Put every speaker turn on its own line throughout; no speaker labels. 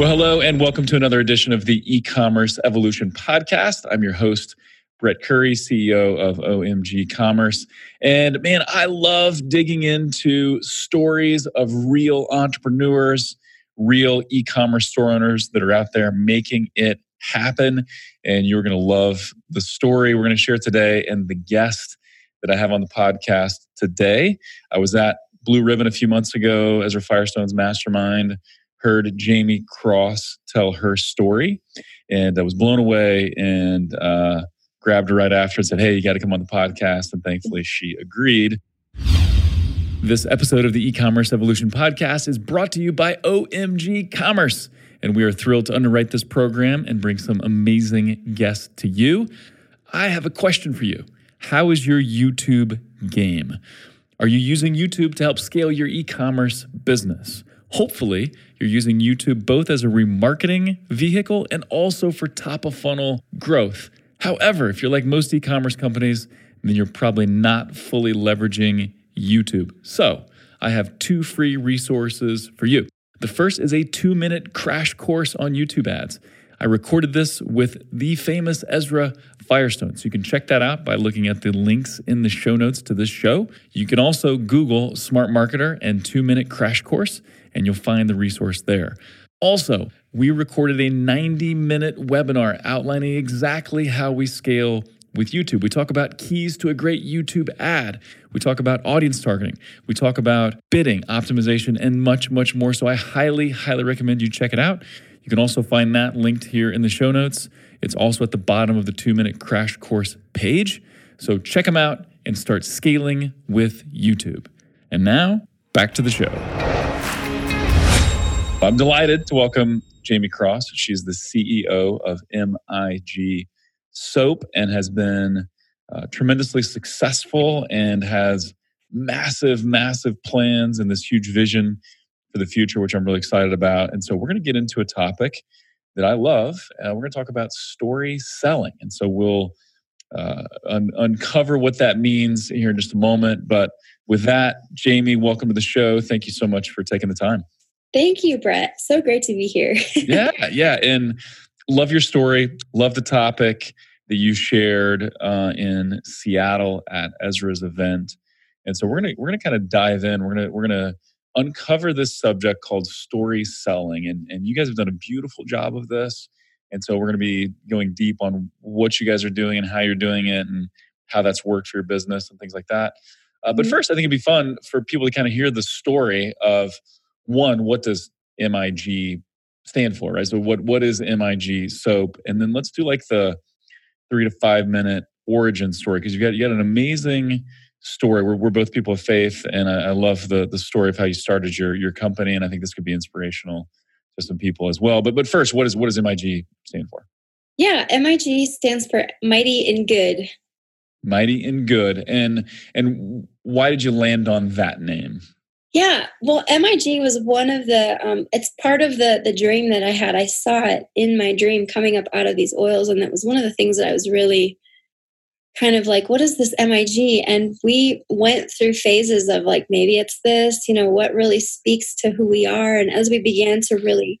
Well, hello, and welcome to another edition of the e commerce evolution podcast. I'm your host, Brett Curry, CEO of OMG Commerce. And man, I love digging into stories of real entrepreneurs, real e commerce store owners that are out there making it happen. And you're going to love the story we're going to share today and the guest that I have on the podcast today. I was at Blue Ribbon a few months ago as Ezra Firestone's mastermind heard Jaime Cross tell her story, and I was blown away and uh, grabbed her right after and said, "Hey, you got to come on the podcast." And thankfully, she agreed. This episode of the e-commerce evolution podcast is brought to you by OMG Commerce, and we are thrilled to underwrite this program and bring some amazing guests to you. I have a question for you. How is your YouTube game? Are you using YouTube to help scale your e commerce business? Hopefully, you're using YouTube both as a remarketing vehicle and also for top of funnel growth. However, if you're like most e commerce companies, then you're probably not fully leveraging YouTube. So, I have two free resources for you. The first is a two minute crash course on YouTube ads. I recorded this with the famous Ezra Firestone. So you can check that out by looking at the links in the show notes to this show. You can also Google Smart Marketer and two minute crash course and you'll find the resource there. Also, we recorded a 90 minute webinar outlining exactly how we scale with YouTube. We talk about keys to a great YouTube ad. We talk about audience targeting. We talk about bidding, optimization, and much, much more. So I highly, highly recommend you check it out. You can also find that linked here in the show notes. It's also at the bottom of the two minute crash course page. So check them out and start scaling with YouTube. And now, back to the show. I'm delighted to welcome Jaime Cross. She's the CEO of MIG Soap and has been uh, tremendously successful and has massive, massive plans and this huge vision for the future, which I'm really excited about. And so we're going to get into a topic that I love. Uh, we're going to talk about story selling. And so we'll uh, un- uncover what that means here in just a moment. But with that, Jaime, welcome to the show. Thank you so much for taking the time.
Thank you, Brett. So great to be here.
yeah, yeah. And love your story. Love the topic that you shared uh, in Seattle at Ezra's event. And so we're gonna we're gonna kind of dive in. We're gonna we're gonna uncover this subject called story selling. And and you guys have done a beautiful job of this. And so we're gonna be going deep on what you guys are doing and how you're doing it and how that's worked for your business and things like that. Uh, but mm-hmm. first, I think it'd be fun for people to kind of hear the story of one, what does MIG stand for, right? So what what is MIG soap? And then let's do like the three to five minute origin story because you got you got an amazing story. We're, we're both people of faith, and I, I, love the the story of how you started your your company, and I think this could be inspirational to some people as well. But but first, what is what does MIG stand for?
Yeah, MIG stands for Mighty in Good.
Mighty in Good, and and why did you land on that name?
Yeah, well, MIG was one of the. Um, it's part of the the dream that I had. I saw it in my dream coming up out of these oils, and that was one of the things that I was really kind of like, what is this MIG? And we went through phases of like, maybe it's this. You know, what really speaks to who we are. And as we began to really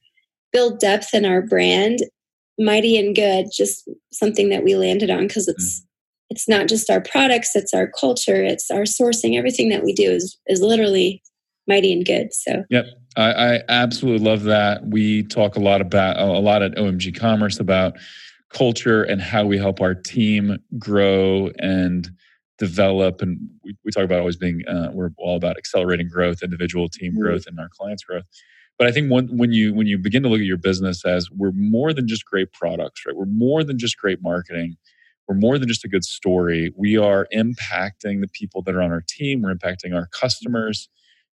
build depth in our brand, mighty and good, just something that we landed on because it's. Mm. It's not just our products; it's our culture, it's our sourcing. Everything that we do is is literally mighty and good. So
yep, I, I absolutely love that. We talk a lot about a lot at OMG Commerce about culture and how we help our team grow and develop and we, we talk about always being uh, we're all about accelerating growth individual team mm-hmm. growth and our clients growth but i think when, when you when you begin to look at your business as we're more than just great products right we're more than just great marketing we're more than just a good story we are impacting the people that are on our team we're impacting our customers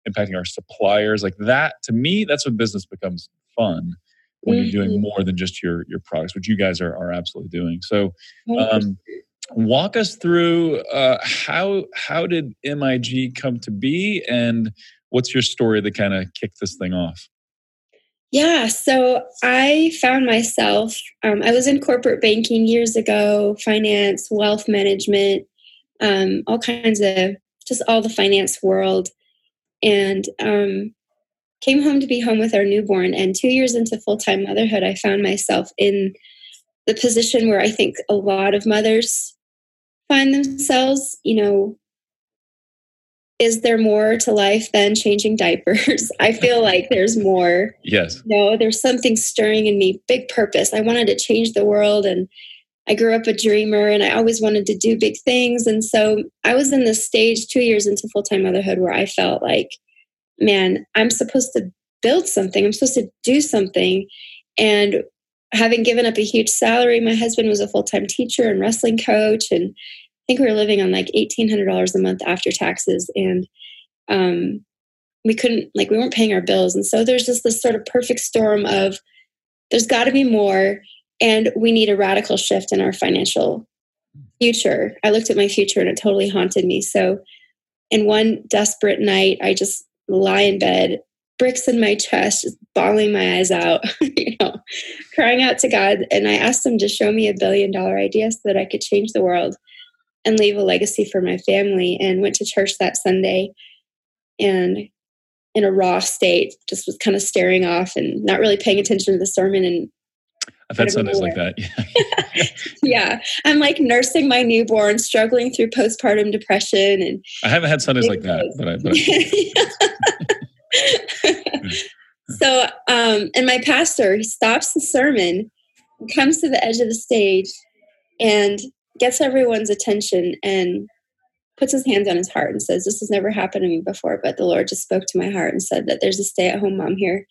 impacting our suppliers like that to me that's when business becomes fun when you're doing mm-hmm. more than just your your products which you guys are, are absolutely doing so um, walk us through uh, how how did mig come to be and what's your story that kind of kicked this thing off
yeah, so I found myself, um, I was in corporate banking years ago, finance, wealth management, um, all kinds of just all the finance world. And um, came home to be home with our newborn. And two years into full time motherhood, I found myself in the position where I think a lot of mothers find themselves, you know, is there more to life than changing diapers? I feel like there's more.
Yes.
no, there's something stirring in me, big purpose. I wanted to change the world and I grew up a dreamer and I always wanted to do big things. And so I was in this stage two years into full time motherhood where I felt like, man, I'm supposed to build something, I'm supposed to do something. And having given up a huge salary, my husband was a full time teacher and wrestling coach. And I think we were living on like $1,800 a month after taxes. And um, we couldn't, like, we weren't paying our bills. And so there's just this sort of perfect storm of there's got to be more. And we need a radical shift in our financial future. I looked at my future and it totally haunted me. So, in one desperate night, I just lie in bed bricks in my chest, just bawling my eyes out, you know, crying out to God. And I asked him to show me a billion dollar idea so that I could change the world and leave a legacy for my family. And went to church that Sunday and in a raw state, just was kind of staring off and not really paying attention to the sermon. And
I've had Sundays like that.
Yeah. yeah. I'm like nursing my newborn, struggling through postpartum depression. And
I haven't had Sundays like that, but I, but I
so, um, and my pastor, he stops the sermon, comes to the edge of the stage, and gets everyone's attention and puts his hands on his heart and says, This has never happened to me before, but the Lord just spoke to my heart and said that there's a stay at home mom here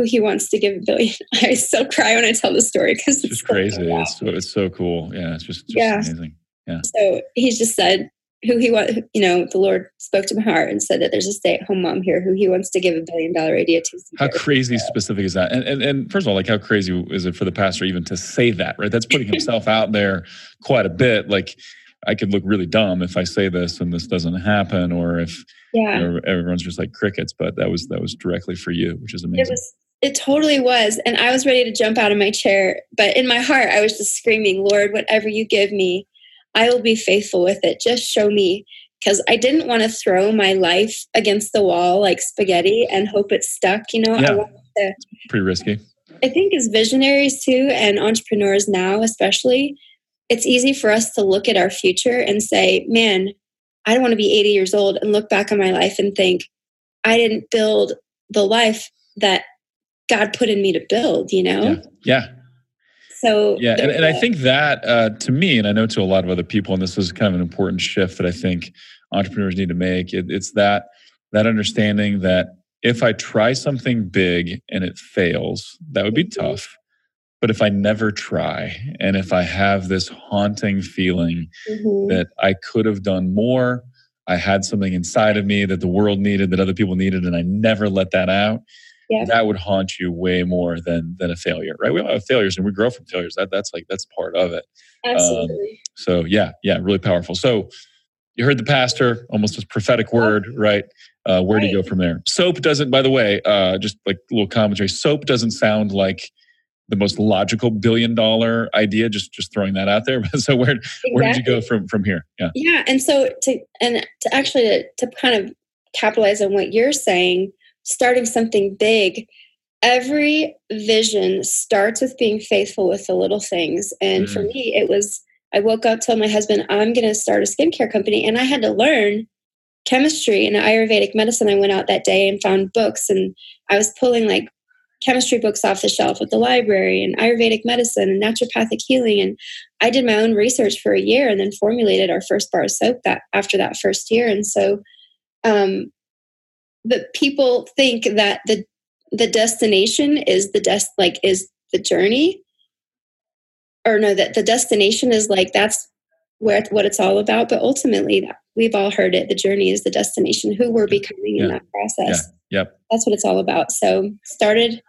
who he wants to give a billion. I still cry when I tell the story because it's
just crazy. It's so, it's so cool. Yeah, it's just, just
yeah.
amazing. Yeah.
So he just said, who he wants, you know, the Lord spoke to my heart and said that there's a stay at home mom here who he wants to give a billion dollar idea to.
How crazy specific is that? And, and, and first of all, like how crazy is it for the pastor even to say that, right? That's putting himself out there quite a bit. Like I could look really dumb if I say this and this doesn't happen, or if
yeah.
you know, everyone's just like crickets, but that was, that was directly for you, which is amazing.
It totally was. And I was ready to jump out of my chair, but in my heart, I was just screaming, Lord, whatever you give me, I will be faithful with it. Just show me. Because I didn't want to throw my life against the wall like spaghetti and hope it stuck. You know,
yeah.
I wanted to.
Pretty risky.
I think as visionaries too, and entrepreneurs now especially, it's easy for us to look at our future and say, man, I don't want to be 80 years old and look back on my life and think, I didn't build the life that God put in me to build, you know?
Yeah. yeah.
So
yeah, and, and I think that uh, to me, and I know to a lot of other people, and this is kind of an important shift that I think entrepreneurs need to make. It, it's that that understanding that if I try something big and it fails, that would be
Mm-hmm.
tough. But if I never try, and if I have this haunting feeling
Mhm.
that I could have done more, I had something inside of me that the world needed, that other people needed, and I never let that out.
Yeah.
That would haunt you way more than than a failure, right? We all have failures, and we grow from failures. That that's like that's part of it.
absolutely.
So yeah, yeah, really powerful. So you heard the pastor, almost a prophetic word, right? Uh, where do you go from there? Soap doesn't, by the way, uh, just like a little commentary. Soap doesn't sound like the most logical billion dollar idea. Just just throwing that out there. so where where did you go from from here? Yeah.
Yeah, and so to and to actually to, to kind of capitalize on what you're saying, starting something big. Every vision starts with being faithful with the little things, and for
Mm.
me, it was I woke up, told my husband, "I'm going to start a skincare company," and I had to learn chemistry and Ayurvedic medicine. I went out that day and found books, and I was pulling like chemistry books off the shelf at the library and Ayurvedic medicine and naturopathic healing. And I did my own research for a year and then formulated our first bar of soap that after that first year. And so, um, but people think that the the destination is the des like is the journey, or no, that the destination is like that's where what it's all about. But ultimately, we've all heard it. The journey is the destination. Who we're becoming in that process
Yep.
that's what it's all about. So started,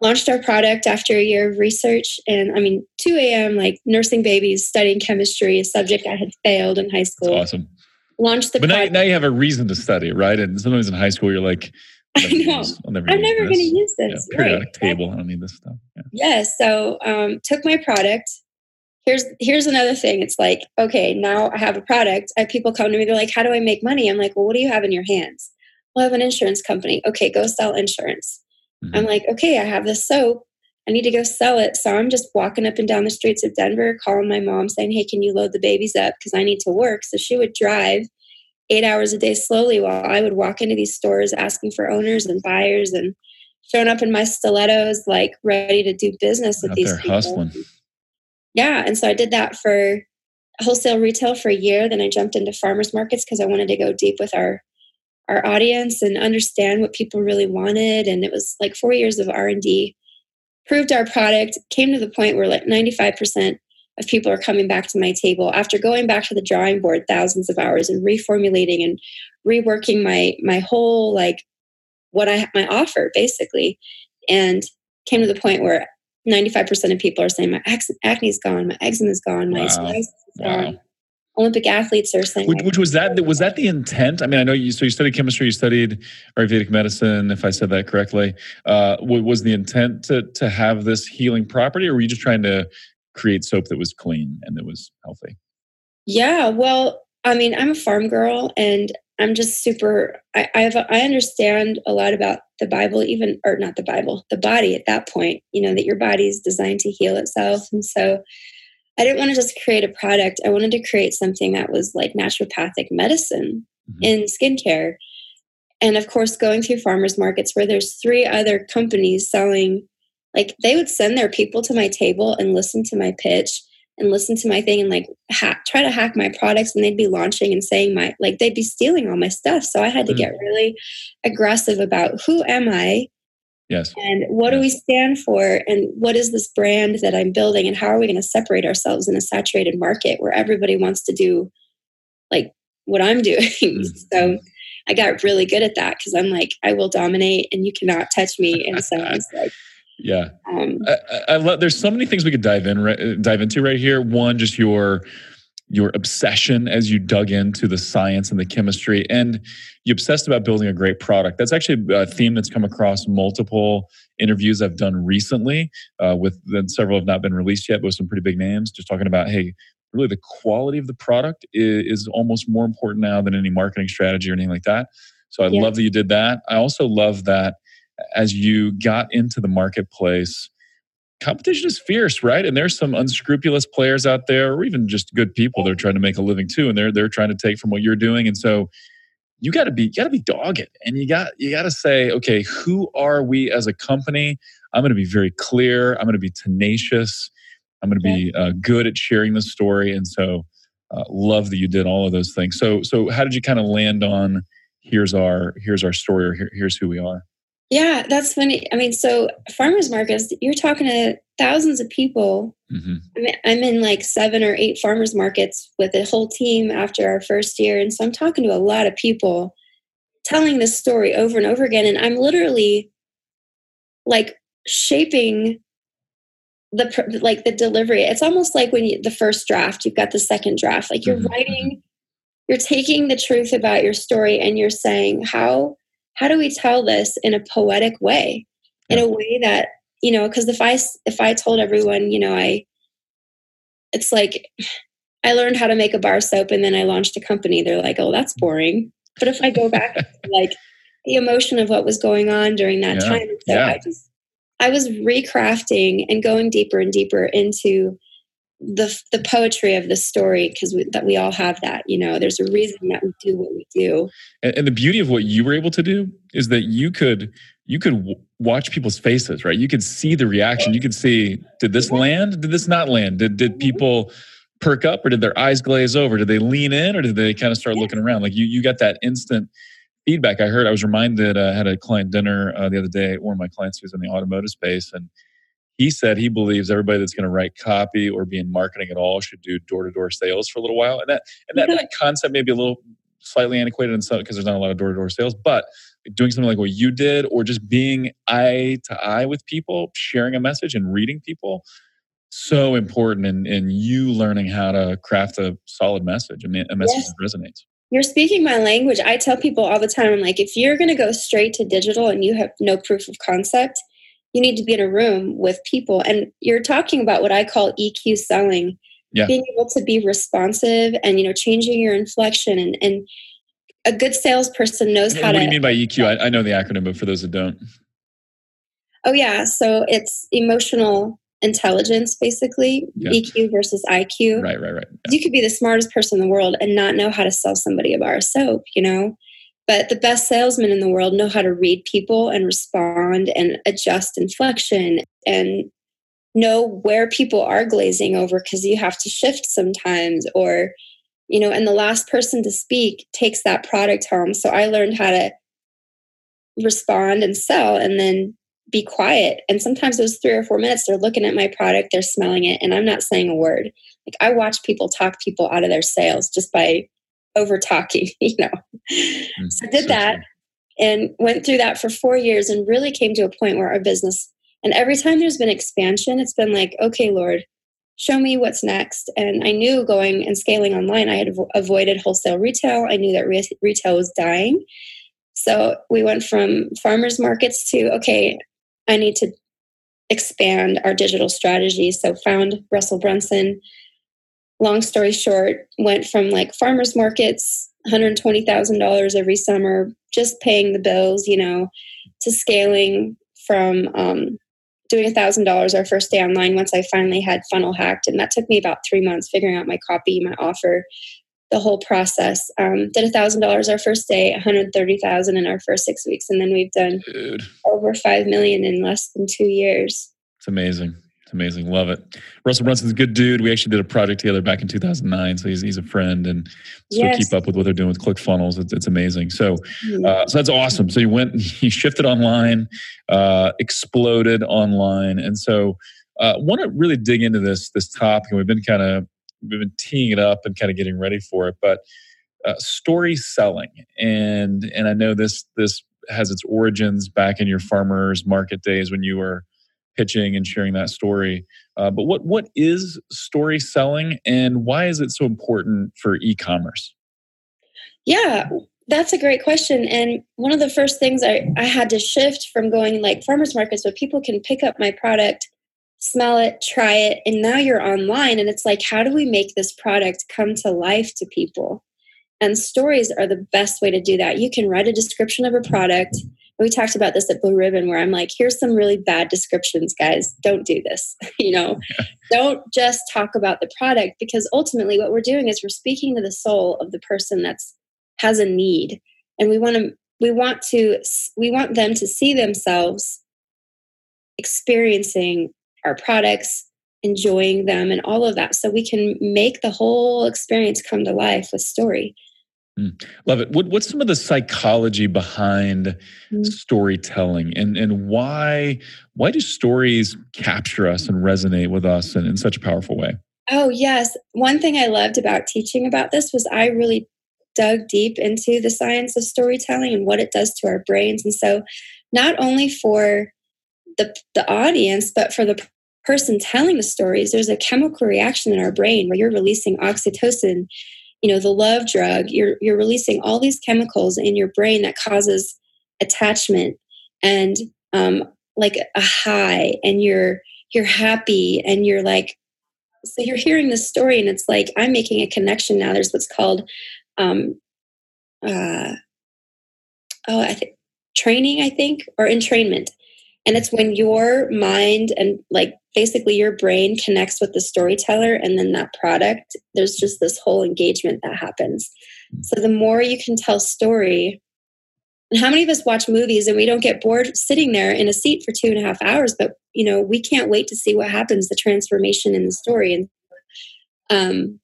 launched our product after a year of research, and I mean, 2 a.m. like nursing babies, studying chemistry, a subject I had failed in high
That's
school.
awesome.
Launched the
But now, now you have a reason to study, right? And sometimes in high school, you're like,
I know. I'm never going to
this.
use
Yeah,
this.
periodic
right.
table. I don't need this stuff. Yeah.
Yes. so um, took my product. Here's here's another thing. It's like okay, now I have a product. I have people come to me. They're like, "How do I make money?" I'm like, "Well, what do you have in your hands?" Well, I have an insurance company. Okay, go sell insurance. Mm-hmm. I'm like, okay, I have this soap. I need to go sell it. So I'm just walking up and down the streets of Denver, calling my mom, saying, Hey, can you load the babies up? Because I need to work. So she would drive eight hours a day slowly while I would walk into these stores asking for owners and buyers and showing up in my stilettos, like ready to do business with
Out
these people.
hustling.
Yeah. And so I did that for wholesale retail for a year. Then I jumped into farmers markets because I wanted to go deep with our our audience and understand what people really wanted. And it was like four years of R and D. Proved our product, came to the point where like 95% of people are coming back to my table after going back to the drawing board thousands of hours and reformulating and reworking my my whole like what I my offer basically, and came to the point where 95% of people are saying my acne's gone, my eczema is gone, my wow. is wow. gone. Olympic athletes are saying.
Which, which, was that? Was that the intent? I mean, I know you. So you studied chemistry, you studied Ayurvedic medicine, if I said that correctly. Uh, was the intent to to have this healing property, or were you just trying to create soap that was clean and that was healthy?
Yeah, well, I mean, I'm a farm girl, and I'm just super. I I, have, I understand a lot about the Bible, even or not the Bible, the body. At that point, you know that your body is designed to heal itself, and so I didn't want to just create a product. I wanted to create something that was like naturopathic medicine mm-hmm. in skincare. And of course, going through farmers markets where there's three other companies selling, like they would send their people to my table and listen to my pitch and listen to my thing and like hack, try to hack my products and they'd be launching and saying my like they'd be stealing all my stuff so i had to mm. get really aggressive about who am i
yes
and what
yes.
do we stand for and what is this brand that i'm building and how are we going to separate ourselves in a saturated market where everybody wants to do like what i'm doing mm. so i got really good at that because i'm like i will dominate and you cannot touch me and so i was like
yeah, um, I, I, love. There's so many things we could dive in, right, dive into right here. One, just your your obsession as you dug into the science and the chemistry, and you obsessed about building a great product. That's actually a theme that's come across multiple interviews I've done recently. Uh, with then several have not been released yet, but with some pretty big names. Just talking about, hey, really the quality of the product is, is almost more important now than any marketing strategy or anything like that. So I yeah. love that you did that. I also love that as you got into the marketplace, competition is fierce, right? And there's some unscrupulous players out there, or even just good people They're trying to make a living too, and they're they're trying to take from what you're doing. And so you got to be you got to be dogged, and you got you got to say, okay, who are we as a company? I'm going to be very clear. I'm going to be tenacious. I'm going to be uh, good at sharing the story, and so uh, love that you did all of those things. So so how did you kind of land on here's our here's our story or here, here's who we are?
Yeah, that's funny. I mean, so farmers markets, you're talking to thousands of people. Mm-hmm. I mean, I'm in like seven or eight farmers markets with a whole team after our first year. And so I'm talking to a lot of people telling this story over and over again. And I'm literally like shaping the like the delivery it's almost like when you the first draft you've got the second draft like you're mm-hmm. writing mm-hmm. you're taking the truth about your story and you're saying how how do we tell this in a poetic way in a way that you know because if i if i told everyone you know i it's like i learned how to make a bar soap and then i launched a company they're like oh that's boring but if i go back like the emotion of what was going on during that yeah. time so yeah. i just i was recrafting and going deeper and deeper into the the poetry of the story because that we all have that you know there's a reason that we do what we do.
And, and, the beauty of what you were able to do is that you could you could w- watch people's faces right? You could see the reaction. You could see did this land? Did this not land? Did did people perk up or did their eyes glaze over? Did they lean in or did they kind of start looking around? Like you you got that instant feedback. I heard i was reminded uh, i had a client dinner uh, the other day one of my clients who's in the automotive space and he said he believes everybody that's going to write copy or be in marketing at all should do door-to-door sales for a little while and that and that, that concept may be a little slightly antiquated some because there's not a lot of door-to-door sales but doing something like what you did or just being eye to eye with people sharing a message and reading people so important in, in you learning how to craft a solid message a message yes. that resonates
you're speaking my language i tell people all the time i'm like if you're going to go straight to digital and you have no proof of concept you need to be in a room with people and you're talking about what i call eq selling
yeah.
being able to be responsive and you know changing your inflection and, and a good salesperson knows how
what
to.
What do you mean by EQ? I, I know the acronym, but for those that don't.
Oh yeah, so it's emotional intelligence, basically yeah. EQ versus IQ.
Right, right, right.
Yeah. You could be the smartest person in the world and not know how to sell somebody a bar of soap, you know. But the best salesmen in the world know how to read people and respond and adjust inflection and know where people are glazing over because you have to shift sometimes or you know and the last person to speak takes that product home. So i learned how to respond and sell and then be quiet. And sometimes those three or four minutes they're looking at my product they're smelling it and i'm not saying a word. Like i watch people talk people out of their sales just by over talking you know mm, so i did so that true. and went through that for four years and really came to a point where our business and every time there's been expansion, it's been like, okay, Lord, show me what's next. And I knew going and scaling online, I had avoided wholesale retail. I knew that re- retail was dying. So we went from farmers markets to, okay, I need to expand our digital strategy. So found Russell Brunson. Long story short, went from like farmers markets, $120,000 every summer, just paying the bills, you know, to scaling from um, doing a thousand dollars our first day online once I finally had funnel hacked, and that took me about three months figuring out my copy, my offer, the whole process. Um, did a thousand dollars our first day, 130,000 in our first six weeks, and then we've done Dude. over five million in less than two years.
It's amazing amazing. Love it. Russell Brunson's a good dude. We actually did a project together back in 2009. So he's, he's a friend and still yes. keep up with what they're doing with ClickFunnels. It's, it's amazing. So, mm-hmm. uh, so that's awesome. So you went, you shifted online, uh, exploded online. And so, uh, want to really dig into this, this topic. And we've been kind of, we've been teeing it up and kind of getting ready for it, but, uh, story selling. And, and I know this, this has its origins back in your farmers market days when you were, pitching and sharing that story. Uh, but what what is story selling, and why is it so important for e-commerce?
Yeah, that's a great question. And one of the first things I, I had to shift from going like farmers markets where people can pick up my product, smell it, try it, and now you're online. And it's like, how do we make this product come to life to people? And stories are the best way to do that. You can write a description of a product we talked about this at Blue Ribbon where I'm like, here's some really bad descriptions, guys. Don't do this. you know, don't just talk about the product because ultimately what we're doing is we're speaking to the soul of the person that's has a need. And we want to we want to we want them to see themselves experiencing our products, enjoying them and all of that so we can make the whole experience come to life with story.
Mm, love it. What, what's some of the psychology behind mm. storytelling, and and why why do stories capture us and resonate with us in, in such a powerful way?
Oh yes, one thing I loved about teaching about this was I really dug deep into the science of storytelling and what it does to our brains, and so not only for the the audience, but for the person telling the stories, there's a chemical reaction in our brain where you're releasing oxytocin you know the love drug you're you're releasing all these chemicals in your brain that causes attachment and um, like a high and you're you're happy and you're like so you're hearing this story and it's like i'm making a connection now. There's what's called um uh oh i think training i think or entrainment and it's when your mind and like basically your brain connects with the storyteller and then that product, there's just this whole engagement that happens. So the more you can tell story, and how many of us watch movies and we don't get bored sitting there in a seat for two and a half hours, but you know, we can't wait to see what happens, the transformation in the story. And um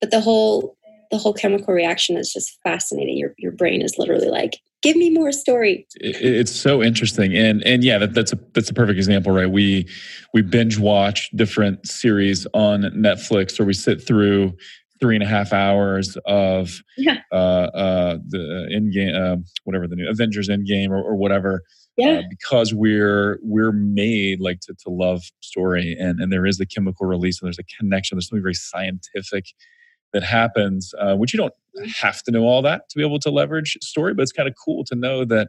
but the whole the whole chemical reaction is just fascinating. Your your brain is literally like, give me more story.
It's so interesting, and and yeah, that, that's a that's a perfect example, right? We we binge watch different series on Netflix, or we sit through three and a half hours of yeah. uh, uh, the Endgame, uh, whatever the new Avengers Endgame or, or whatever.
Yeah. Uh,
because we're we're made like to, to love story and and there is the chemical release and there's a connection there's something very scientific that happens, uh, which you don't have to know all that to be able to leverage story, but it's kind of cool to know that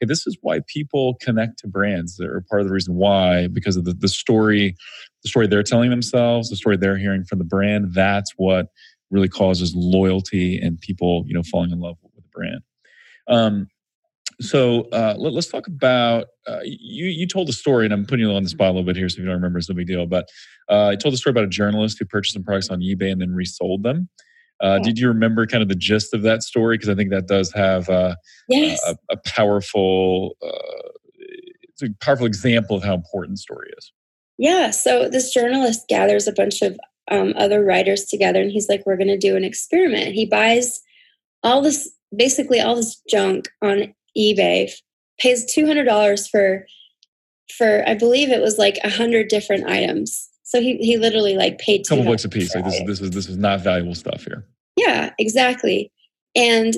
hey, this is why people connect to brands. They're part of the reason why, because of the, the story, the story they're telling themselves, the story they're hearing from the brand. That's what really causes loyalty and people, you know, falling in love with the brand. Um, so uh, let, us talk about uh, you. You told a story, and I'm putting you on the spot a little bit here, so if you don't remember, it's no big deal. But uh, I told a story about a journalist who purchased some products on eBay and then resold them. Uh, Did you remember kind of the gist of that story? Because I think that does have uh,
yes.
a, a, powerful, uh, it's a powerful example of how important the story is.
Yeah. So this journalist gathers a bunch of um, other writers together, and he's like, "We're going to do an experiment." He buys all this, basically all this junk on eBay, pays two hundred dollars for, for I believe it was like a hundred different items. So he he literally like paid
a couple bucks a piece. Like this is this is this is not valuable stuff here.
Yeah, exactly. And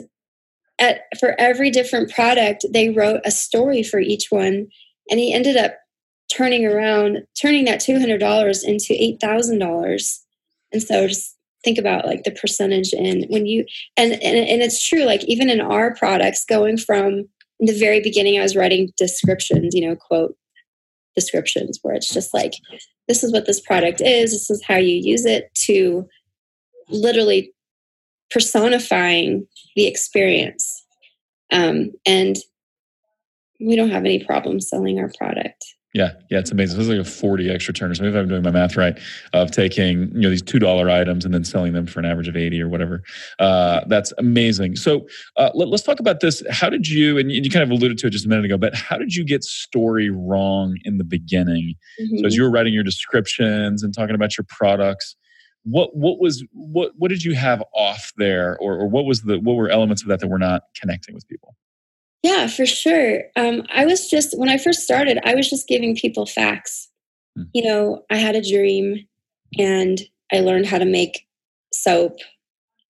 at for every different product, they wrote a story for each one, and he ended up turning around, turning that two hundred dollars into eight thousand dollars. And so just think about like the percentage and when you and, and and it's true like even in our products going from the very beginning i was writing descriptions you know quote descriptions where it's just like this is what this product is. This is how you use it to literally personifying the experience. Um, and we don't have any problem selling our product
yeah, yeah, it's amazing. This is like a 40 extra turners. Maybe if I'm doing my math right, of taking you know these two dollar items and then selling them for an average of 80 or whatever. Uh, that's amazing. So uh, let, us talk about this. How did you? And you kind of alluded to it just a minute ago, but how did you get story wrong in the beginning? Mm-hmm. So as mm-hmm. you were writing your descriptions and talking about your products, what what was what what did you have off there, or, or what was the what were elements of that that were not connecting with people?
Yeah, for sure. Um, I was just, when I first started, I was just giving people facts. Mm. You know, I had a dream and I learned how to make soap.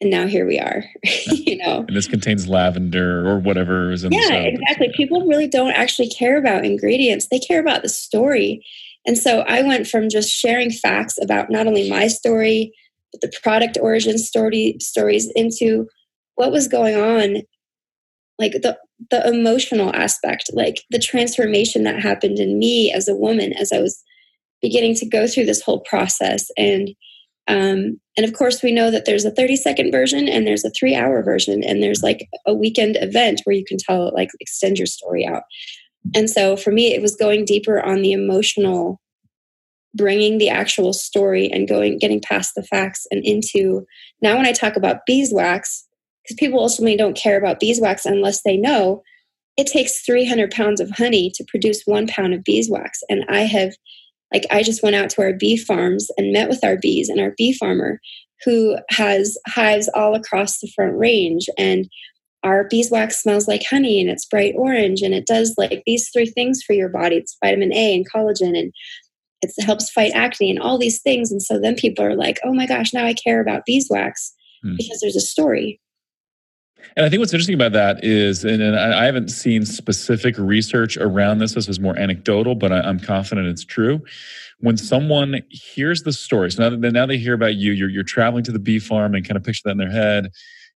And now here we are, you know.
And this contains lavender or whatever is in
yeah, exactly. People really don't actually care about ingredients, they care about the story. And so I went from just sharing facts about not only my story, but the product origin story stories into what was going on like the the emotional aspect like the transformation that happened in me as a woman as i was beginning to go through this whole process. And um, and of course we know that there's a 30 second version and there's a three hour version and there's like a weekend event where you can tell like extend your story out. And so for me it was going deeper on the emotional bringing the actual story and going getting past the facts and into now when i talk about beeswax because people ultimately don't care about beeswax unless they know it takes 300 pounds of honey to produce one pound of beeswax. And I have, like, I just went out to our bee farms and met with our bees and our bee farmer who has hives all across the front range. And our beeswax smells like honey and it's bright orange and it does like these three things for your body it's vitamin A and collagen and it helps fight acne and all these things. And so then people are like, oh my gosh, now I care about beeswax hmm. because there's a story.
And I think what's interesting about that is, and, I haven't seen specific research around this. This is more anecdotal, but I, am confident it's true. When someone hears the story, so now, now they hear about you, you're, you're traveling to the bee farm and kind of picture that in their head.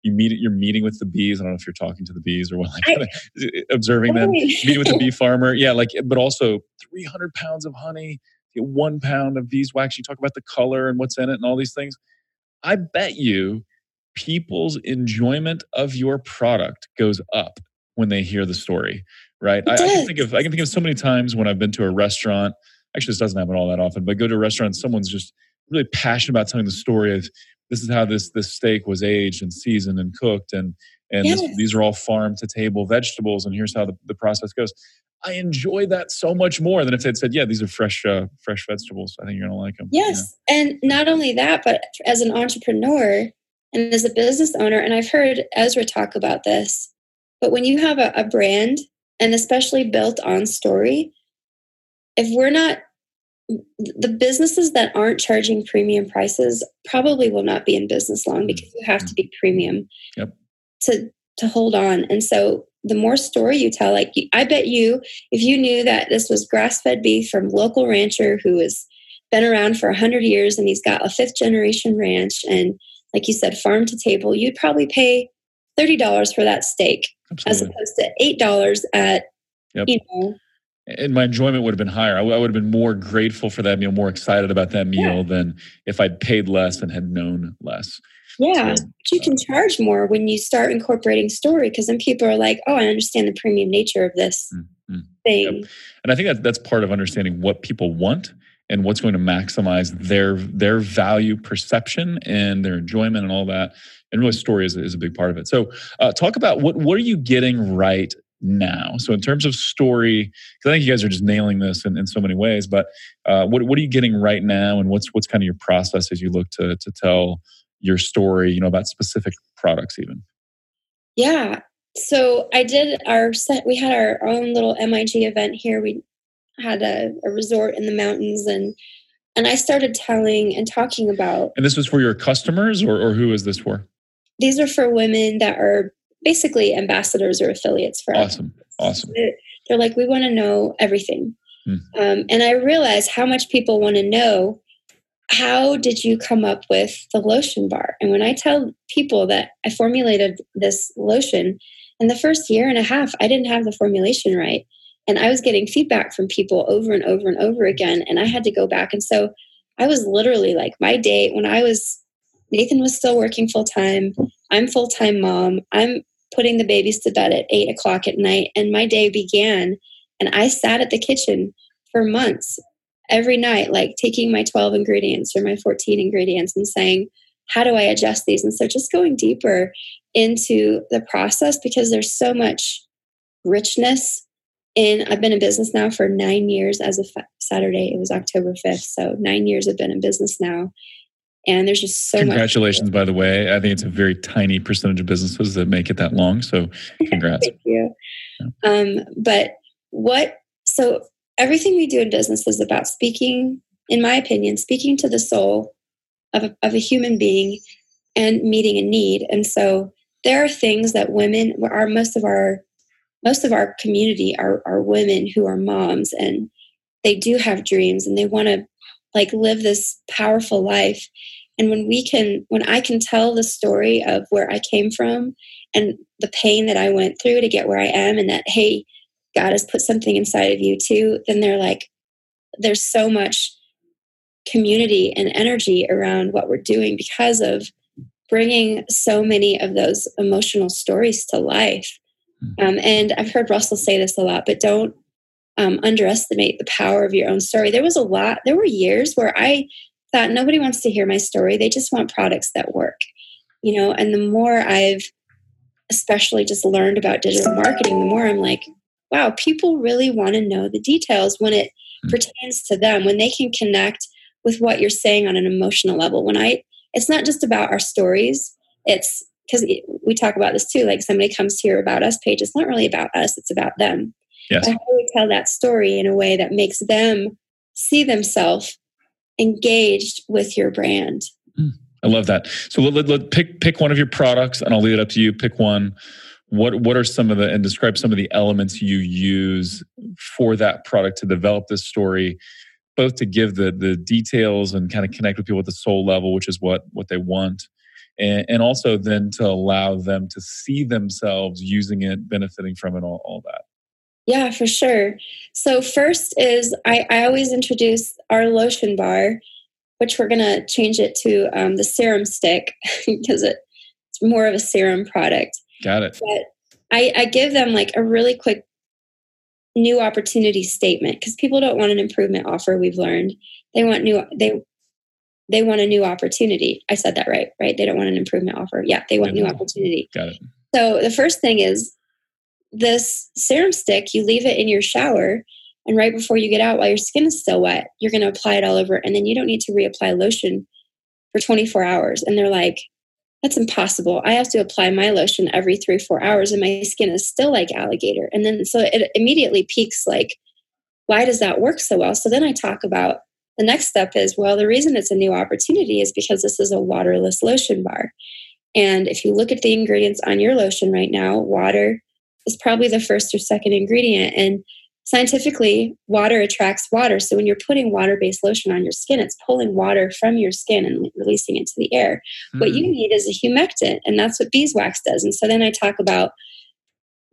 You meet, you're meeting with the bees. I don't know if you're talking to the bees or what, like I, observing them, meeting with the bee farmer. Yeah, like, but also 300 pounds of honey, one pound of beeswax. You talk about the color and what's in it and all these things. I bet you people's enjoyment of your product goes up when they hear the story, right? I, I, can think of I can think of so many times when I've been to a restaurant. Actually, this doesn't happen all that often, but go to a restaurant, someone's just really passionate about telling the story of this is how this this steak was aged and seasoned and cooked, and and yes. this, these are all farm to table vegetables, and here's how the, the process goes. I enjoy that so much more than if they'd said, "Yeah, these are fresh, uh, fresh vegetables. I think you're gonna like them."
Yes, and not only that, but as an entrepreneur, and as a business owner, and I've heard Ezra talk about this, but when you have a, a brand and especially built on story, if we're not the businesses that aren't charging premium prices probably will not be in business long mm-hmm. because you have to be premium
yep.
to to hold on and so the more story you tell like i bet you if you knew that this was grass-fed beef from local rancher who has been around for 100 years and he's got a fifth generation ranch and like you said, farm to table, you'd probably pay $30 for that steak Absolutely. as opposed to $8 at, yep. you know,
and my enjoyment would have been higher. I, w- I would have been more grateful for that meal, more excited about that meal yeah. than if I'd paid less and had known less.
Yeah, so, you can uh, charge more when you start incorporating story because then people are like, oh, I understand the premium nature of this mm-hmm. thing. Yep.
And I think that that's part of understanding what people want and what's going to maximize their their value perception and their enjoyment and all that. And really story is, is a big part of it. So uh, talk about what what are you getting right now? So in terms of story because i think you guys are just nailing this in, in so many ways but uh, what, what are you getting right now? And what's what's kind of your process as you look to to tell your story you know about specific products even?
Yeah. So i did our set we had our own little mig event here. We had a, a resort in the mountains and and I started telling and talking about.
And this was for your customers, or, or who is this for?
These are for women that are basically ambassadors or affiliates for
awesome, us. awesome. Awesome.
They're like, we want to know everything, hmm. um, and I realized how much people want to know. How did you come up with the lotion bar? And when I tell people that I formulated this lotion, in the first year and a half, I didn't have the formulation right. And I was getting feedback from people over and over and over again. And I had to go back. And so I was literally like, my day when I was, Nathan was still working full time. I'm full time mom. I'm putting the babies to bed at eight o'clock at night. And my day began. And I sat at the kitchen for months every night, like taking my 12 ingredients or my 14 ingredients and saying, how do I adjust these? And so just going deeper into the process because there's so much richness and I've been in business now for nine years as of Saturday. It was October 5th. So nine years I've been in business now. And there's just so
Congratulations, by the way. I think it's a very tiny percentage of businesses that make it that long. So congrats.
Thank you. Yeah. Um, but what, so everything we do in business is about speaking, in my opinion, speaking to the soul of a, of a human being and meeting a need. And so there are things that women, are most of our most of our community are, are women who are moms and they do have dreams and they want to like live this powerful life and when we can when i can tell the story of where i came from and the pain that i went through to get where i am and that hey god has put something inside of you too then they're like there's so much community and energy around what we're doing because of bringing so many of those emotional stories to life. Um, and I've heard Russell say this a lot, but don't um, underestimate the power of your own story. There was a lot, there were years where I thought nobody wants to hear my story. They just want products that work, you know. And the more I've especially just learned about digital marketing, the more I'm like, wow, people really want to know the details when it mm-hmm. pertains to them, when they can connect with what you're saying on an emotional level. When I, it's not just about our stories, it's because we talk about this too like somebody comes to your about us page it's not really about us it's about them.
Yes. how
do we tell that story in a way that makes them see themselves engaged with your brand?
Mm, i love that. So let, let, let, pick pick one of your products and i'll leave it up to you. Pick one. What what are some of the and describe some of the elements you use for that product to develop this story both to give the the details and kind of connect with people at the soul level which is what what they want and, and also then to allow them to see themselves using it, benefiting from it, all, all that.
Yeah, for sure. So, first is I, I always introduce our lotion bar, which we're going to change it to um, the serum stick because it, it's more of a serum product.
Got it.
But I, I give them like a really quick new opportunity statement because people don't want an improvement offer, we've learned. They want new, they they want a new opportunity. I said that right, right? They don't want an improvement offer. Yeah, they want new opportunity.
Got it.
So the first thing is this serum stick, you leave it in your shower, and right before you get out, while your skin is still wet, you're going to apply it all over, and then you don't need to reapply lotion for 24 hours. And they're like, that's impossible. I have to apply my lotion every three, four hours, and my skin is still like alligator. And then so it immediately piques like, why does that work so well? So then I talk about the next step is well, the reason it's a new opportunity is because this is a waterless lotion bar. And if you look at the ingredients on your lotion right now, water is probably the first or second ingredient. And scientifically, water attracts water. So when you're putting water based lotion on your skin, it's pulling water from your skin and releasing it to the air. Mm. What you hmm. need is a humectant, and that's what beeswax does. And so then I talk about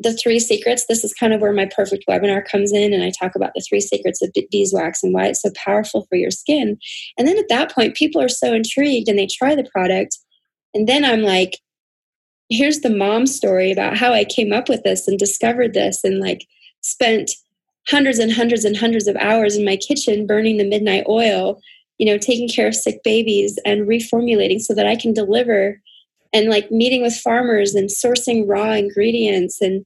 the three secrets. This is kind of where my perfect webinar comes in and i talk about the three secrets of beeswax and why it's so powerful for your skin. And then at that point people are so intrigued and they try the product. And then I'm like, here's the mom story about how I came up with this and discovered this and like spent hundreds and hundreds and hundreds of hours in my kitchen burning the midnight oil, you know, taking care of sick babies and reformulating so that I can deliver and like meeting with farmers and sourcing raw ingredients and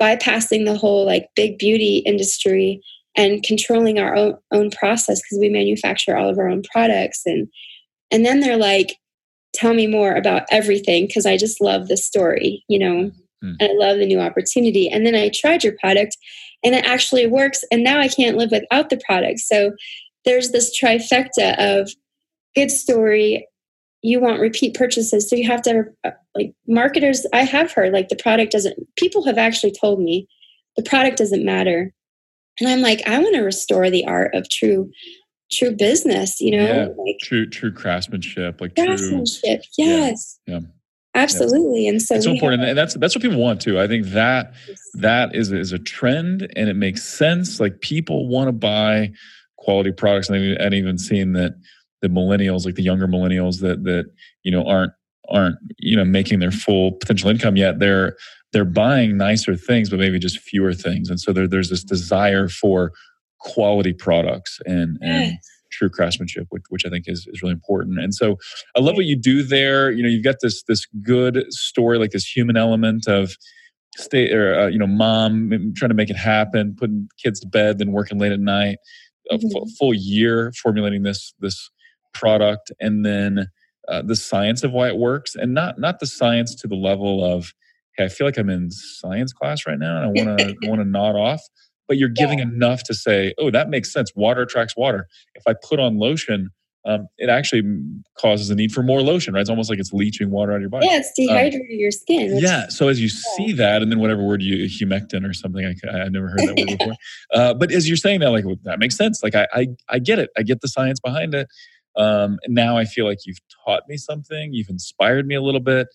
bypassing the whole like big beauty industry and controlling our own, own process because we manufacture all of our own products. And and then they're like tell me more about everything because i just love the story you know? Mm. and i love the new opportunity. And then i tried your product and it actually works and now i can't live without the product. So there's this trifecta of good story you want repeat purchases. So you have to uh, like marketers i have heard like the product doesn't people have actually told me the product doesn't matter. And i'm like i want to restore the art of true true business you know yeah,
like true true craftsmanship like
craftsmanship true, yes. Yeah, yeah. absolutely. And so
it's so important have, and that's that's what people want too. I think that that is is a trend and it makes sense. Like people want to buy quality products and i've even seen that the millennials, like the younger millennials that that you know aren't aren't you know making their full potential income yet. They're they're buying nicer things, but maybe just fewer things, and so there, there's this desire for quality products and and yes. true craftsmanship, which, which I think is, is really important. And so I love what you do there. You know, you've got this this good story, like this human element of stay or uh, you know mom trying to make it happen putting kids to bed then working late at night a mm-hmm. full, full year formulating this this product and then uh, the science of why it works and not not the science to the level of hey, I feel like I'm in science class right now and I want to want to nod off but you're giving yeah. enough to say oh that makes sense water attracts water if I put on lotion um, it actually causes a need for more lotion, right? It's almost like it's leaching water out of your body.
Yeah, it's um, dehydrating um, your skin.
Yeah. So as you yeah. see that, and then whatever word you humectant or something, I I never heard that word before. Uh, but as you're saying that, like well, that makes sense. Like I, I I get it. I get the science behind it. Um, and now I feel like you've taught me something, you've inspired me a little bit,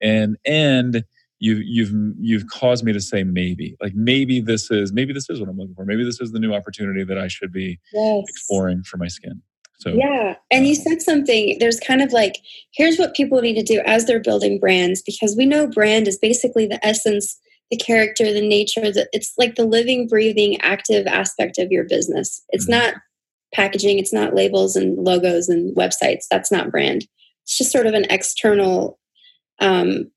and and you've you've you've caused me to say maybe, like maybe this is maybe this is what I'm looking for. Maybe this is the new opportunity that I should be yes. exploring for my skin. So
yeah, and you said something. There's kind of like here's what people need to do as they're building brands because we know brand is basically the essence the character, the nature, that it's like the living, breathing, active aspect of your business. It's mm-hmm. not packaging, it's not labels and logos and websites. That's not brand. It's just sort of an external um,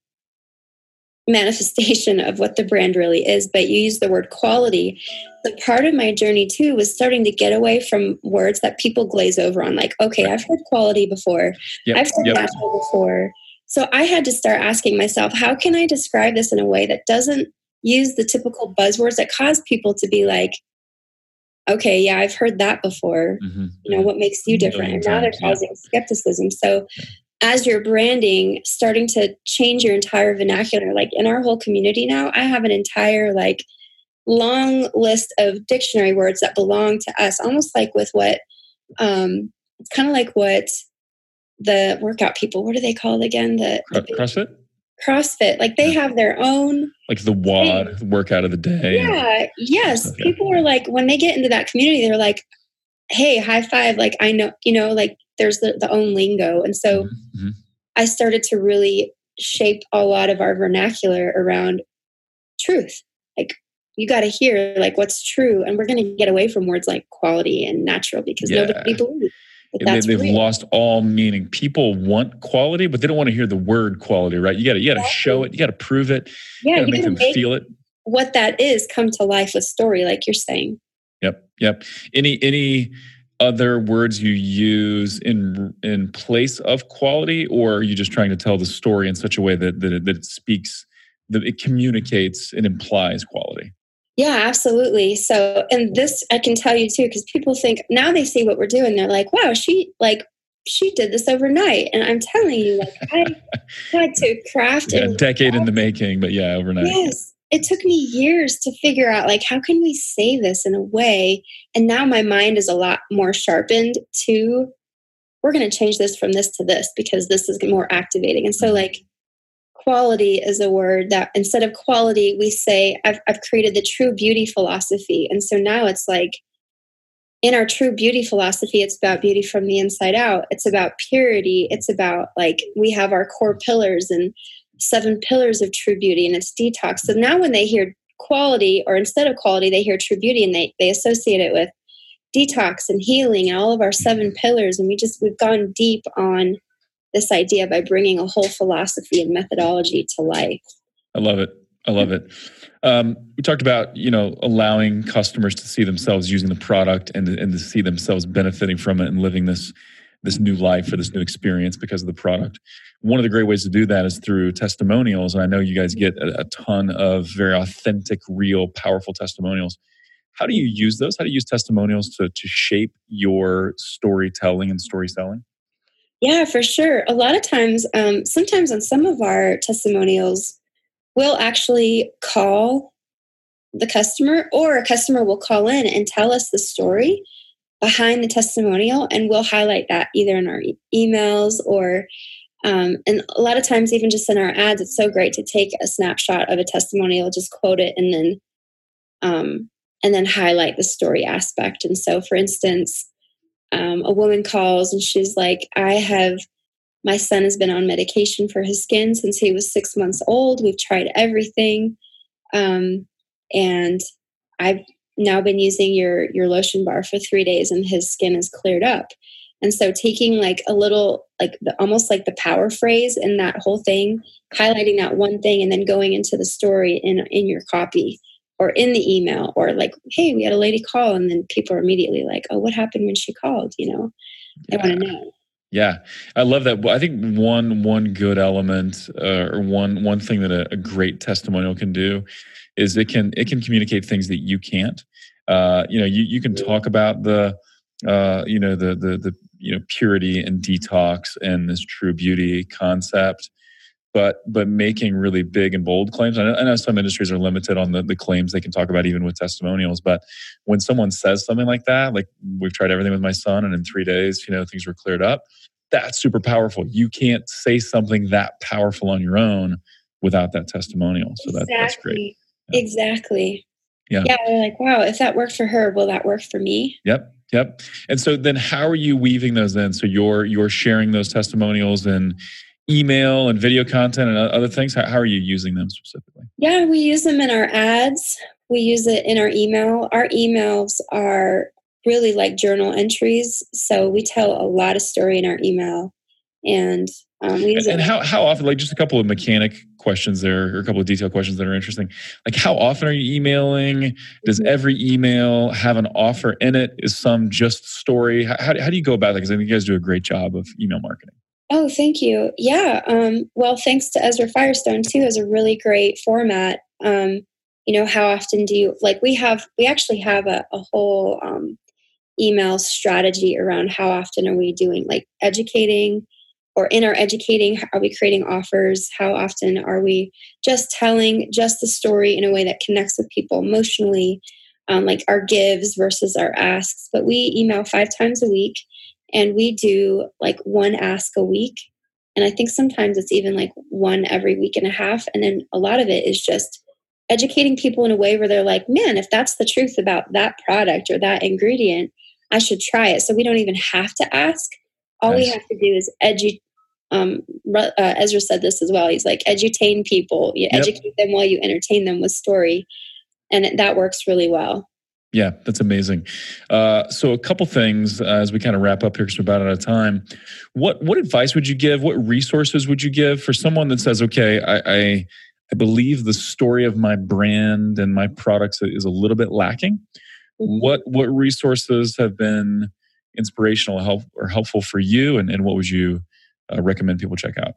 manifestation of what the brand really is. But you use the word quality. The part of my journey too was starting to get away from words that people glaze over on, like, okay, I've heard quality before, yep. I've heard yep. natural before. So I had to start asking myself, how can I describe this in a way that doesn't use the typical buzzwords that cause people to be like, okay, yeah, I've heard that before. Mm-hmm. You know, what makes you different? And now they're causing yeah. skepticism. So yeah. as you're branding, starting to change your entire vernacular, like in our whole community now, I have an entire like long list of dictionary words that belong to us, almost like with what um it's kind of like what the workout people, what are they called again? The,
the CrossFit?
CrossFit. Like they have their own
like the WOD thing. workout of the day.
Yeah. Yes. Okay. People are like when they get into that community, they're like, hey, high five. Like I know, you know, like there's the, the own lingo. And so mm-hmm. mm-hmm. I started to really shape a lot of our vernacular around truth. Like you got to hear like what's true. And we're going to get away from words like quality and natural because yeah. nobody believes
they, have lost all meaning. People want quality, but they don't want to hear the word quality, right? You got to you got to show it. You got to prove it.
Yeah,
you got to make them make feel it.
What that is come to life with story, like you're saying.
Yep, yep. Any any other words you use in in place of quality, or are you just trying to tell the story in such a way that that it, that it speaks, that it communicates and implies quality?
Yeah, absolutely. So, and this I can tell you too, because people think now they see what we're doing, they're like, wow, she like she did this overnight. And I'm telling you, like I had to craft
yeah, a decade in the making, but yeah, overnight.
Yes. It took me years to figure out like how can we say this in a way. And now my mind is a lot more sharpened to we're going to change this from this to this because this is more activating. And so mm-hmm. like quality is a word that instead of quality, we say, I've, I've created the true beauty philosophy. And so now it's like, in our true beauty philosophy, it's about beauty from the inside out. It's about purity. It's about like we have our core pillars and seven pillars of true beauty, and it's detox. So now when they hear quality, or instead of quality, they hear true beauty and they, they associate it with detox and healing and all of our seven pillars. And we just, we've gone deep on this idea by bringing a whole philosophy and methodology to life.
I love it. I love it. Um, we talked about you know allowing customers to see themselves using the product and and to see themselves benefiting from it and living this this new life or this new experience because of the product. One of the great ways to do that is through testimonials, and I know you guys get a, a ton of very authentic, real, powerful testimonials. How do you use those? How do you use testimonials to to shape your storytelling and story selling?
Yeah, for sure. A lot of times, um, sometimes on some of our testimonials, we'll actually call the customer or a customer will call in and tell us the story behind the testimonial and we'll highlight that either in our e- emails or um, and a lot of times even just in our ads it's so great to take a snapshot of a testimonial just quote it and then um, and then highlight the story aspect and so for instance um, a woman calls and she's like i have my son has been on medication for his skin since he was six months old. We've tried everything. Um, and I've now been using your, your lotion bar for three days and his skin has cleared up. And so taking like a little, like the, almost like the power phrase in that whole thing, highlighting that one thing and then going into the story in, in your copy or in the email or like, hey, we had a lady call. And then people are immediately like, oh, what happened when she called? You know, they yeah. want to know.
Yeah, I love that. I think one one good element uh, or one one thing that a, a, great testimonial can do is it can it can communicate things that you can't. Uh, you know, you you can talk about the uh, you know the the the you know purity and detox and this true beauty concept, but but making really big and bold claims. I know, I know some industries are limited on the the claims they can talk about even with testimonials, but when someone says something like that, like we've tried everything with my son and in three days, you know, things were cleared up that's super powerful. You can't say something that powerful on your own without that testimonial. So exactly. that, that's great.
Yeah. Exactly. Yeah. Yeah. We're like, wow, if that worked for her, will that work for me?
Yep. Yep. And so then how are you weaving those in? So you're you're sharing those testimonials in email and video content and other things. How, how are you using them specifically?
Yeah, we use them in our ads. We use it in our email. Our emails are really like journal entries. So we tell a lot of story in our email, and um, we
use and, how how often? Like just a couple of mechanic questions there, or a couple of detailed questions that are interesting. Like how often are you emailing? Does mm-hmm. every email have an offer in it? Is some just story? How, how do you go about that? Because I think you guys do a great job of email marketing.
Oh, thank you. Yeah. Um, well, thanks to Ezra Firestone too, is a really great format. Um, you know, how often do you like? We have we actually have a, a whole um, email strategy around how often are we doing like educating or in our educating are we creating offers how often are we just telling just the story in a way that connects with people emotionally um, like our gives versus our asks but we email five times a week and we do like one ask a week and i think sometimes it's even like one every week and a half and then a lot of it is just educating people in a way where they're like man if that's the truth about that product or that ingredient I should try it. So we don't even have to ask. All nice. we have to do is educate. Um, uh, Ezra said this as well. He's like, edutain people. You yep. educate them while you entertain them with story. And that works really well.
Yeah, that's amazing. Uh, so, a couple things uh, as we kind of wrap up here because we're about out of time. What what advice would you give? What resources would you give for someone that says, "Okay, I, I, I believe the story of my brand and my products is a little bit lacking what what resources have been inspirational help or helpful for you and, and what would you uh, recommend people check out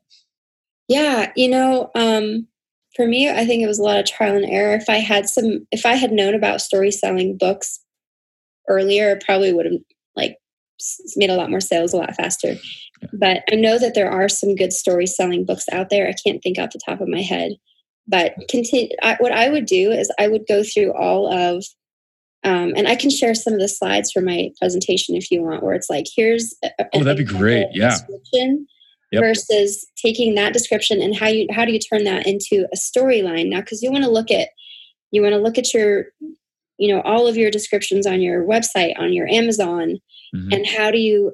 yeah you know um, for me i think it was a lot of trial and error. If i had some if i had known about story selling books earlier it probably would have like made a lot more sales a lot faster. But i know that there are some good story selling books out there. I can't think off the top of my head. But continue I, what i would do is i would go through all of um, and I can share some of the slides for my presentation if you want, where it's like, here's
a, oh, that'd be great, yeah.
Yep. Versus taking that description and how you how do you turn that into a storyline now? Because you want to look at you want to look at your you know all of your descriptions on your website on your amazon mm-hmm. and how do you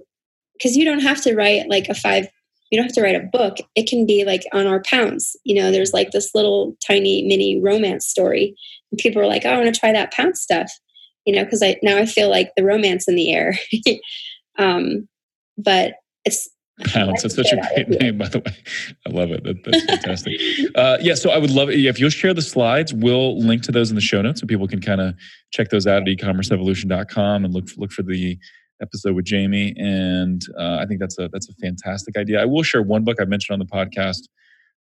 because you don't have to write like a five you don't have to write a book it can be like on our pounds you know there's like this little tiny mini romance story and people are like oh, i want to try that pound stuff you know because i now i feel like the romance in the air um but it's
Pounds. That's such a great name, by the way. I love it. That, that's fantastic. uh, yeah, so I would love it if you'll share the slides. We'll link to those in the show notes so people can kind of check those out at ecommerceevolution.com and look look for the episode with Jaime. And uh, I think that's a that's a fantastic idea. I will share one book I mentioned on the podcast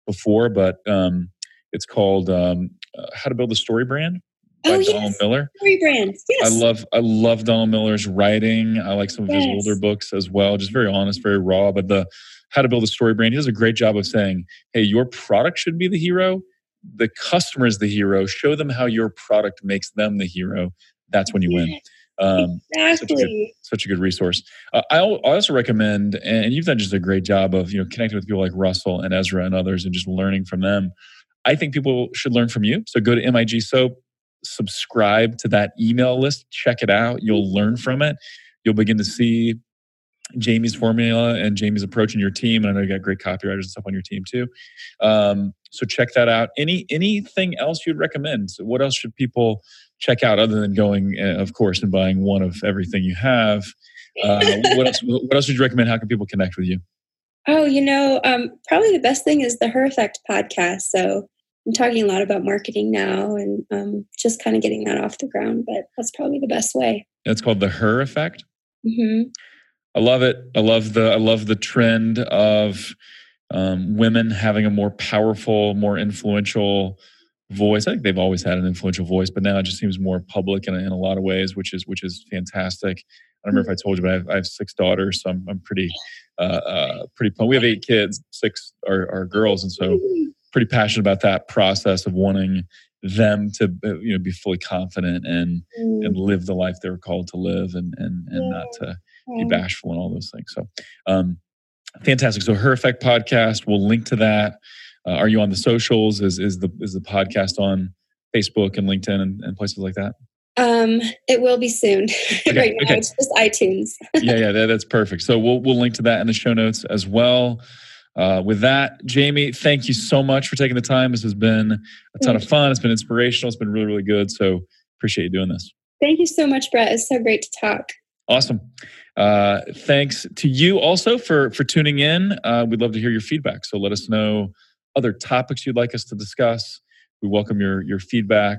before, but um, it's called um, uh, How to Build a Story Brand by oh, Donald yes. Miller.
Story brands. Yes.
I love I love Donald Miller's writing. I like some of yes. his older books as well. Just very honest, very raw. But the how to build a story brand, he does a great job of saying, hey, your product should be the hero. The customer is the hero. Show them how your product makes them the hero. That's when you win.
Um, exactly.
Such a good, such a good resource. Uh, I, I also recommend, and you've done just a great job of you know connecting with people like Russell and Ezra and others, and just learning from them. I think people should learn from you. So go to MIG Soap, subscribe to that email list, check it out. You'll learn from it. You'll begin to see Jaime's formula and Jaime's approach in your team. And I know you got great copywriters and stuff on your team too. Um, so check that out. Any anything else you'd recommend? So what else should people check out other than going, uh, of course, and buying one of everything you have? Uh, what else? What else would you recommend? How can people connect with you?
Oh, you know, um, probably the best thing is the Her Effect podcast. So I'm talking a lot about marketing now and um, just kind of getting that off the ground, but that's probably the best way.
It's called the Her Effect.
Mm-hmm.
I love it. I love the I love the trend of um, women having a more powerful, more influential voice. I think they've always had an influential voice, but now it just seems more public in, in a lot of ways, which is which is fantastic. I don't remember if I told you, but I have, I have six daughters, so I'm, I'm pretty uh, uh, pretty. We have eight kids, six are, are girls, and so pretty passionate about that process of wanting them to uh, you know be fully confident and mm. and live the life they were called to live and and and not to be bashful and all those things. So, um, fantastic. So, her effect podcast. We'll link to that. Uh, are you on the socials? Is is the is the podcast on Facebook and LinkedIn and, and places like that?
Um, it will be soon. Okay, right now, okay. it's just iTunes.
yeah, yeah, that, that's perfect. So we'll we'll link to that in the show notes as well. Uh, with that, Jaime, thank you so much for taking the time. This has been a ton of fun. It's been inspirational. It's been really, really good. So appreciate you doing this.
Thank you so much, Brett. It's so great to talk.
Awesome. Uh, thanks to you also for for tuning in. Uh, we'd love to hear your feedback. So let us know other topics you'd like us to discuss. We welcome your your feedback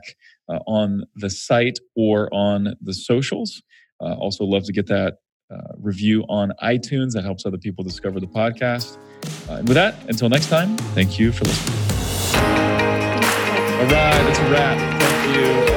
uh, on the site or on the socials. Uh, also, love to get that uh, review on iTunes. That helps other people discover the podcast. Uh, and with that, until next time, thank you for listening. All right, that's a wrap. Thank you.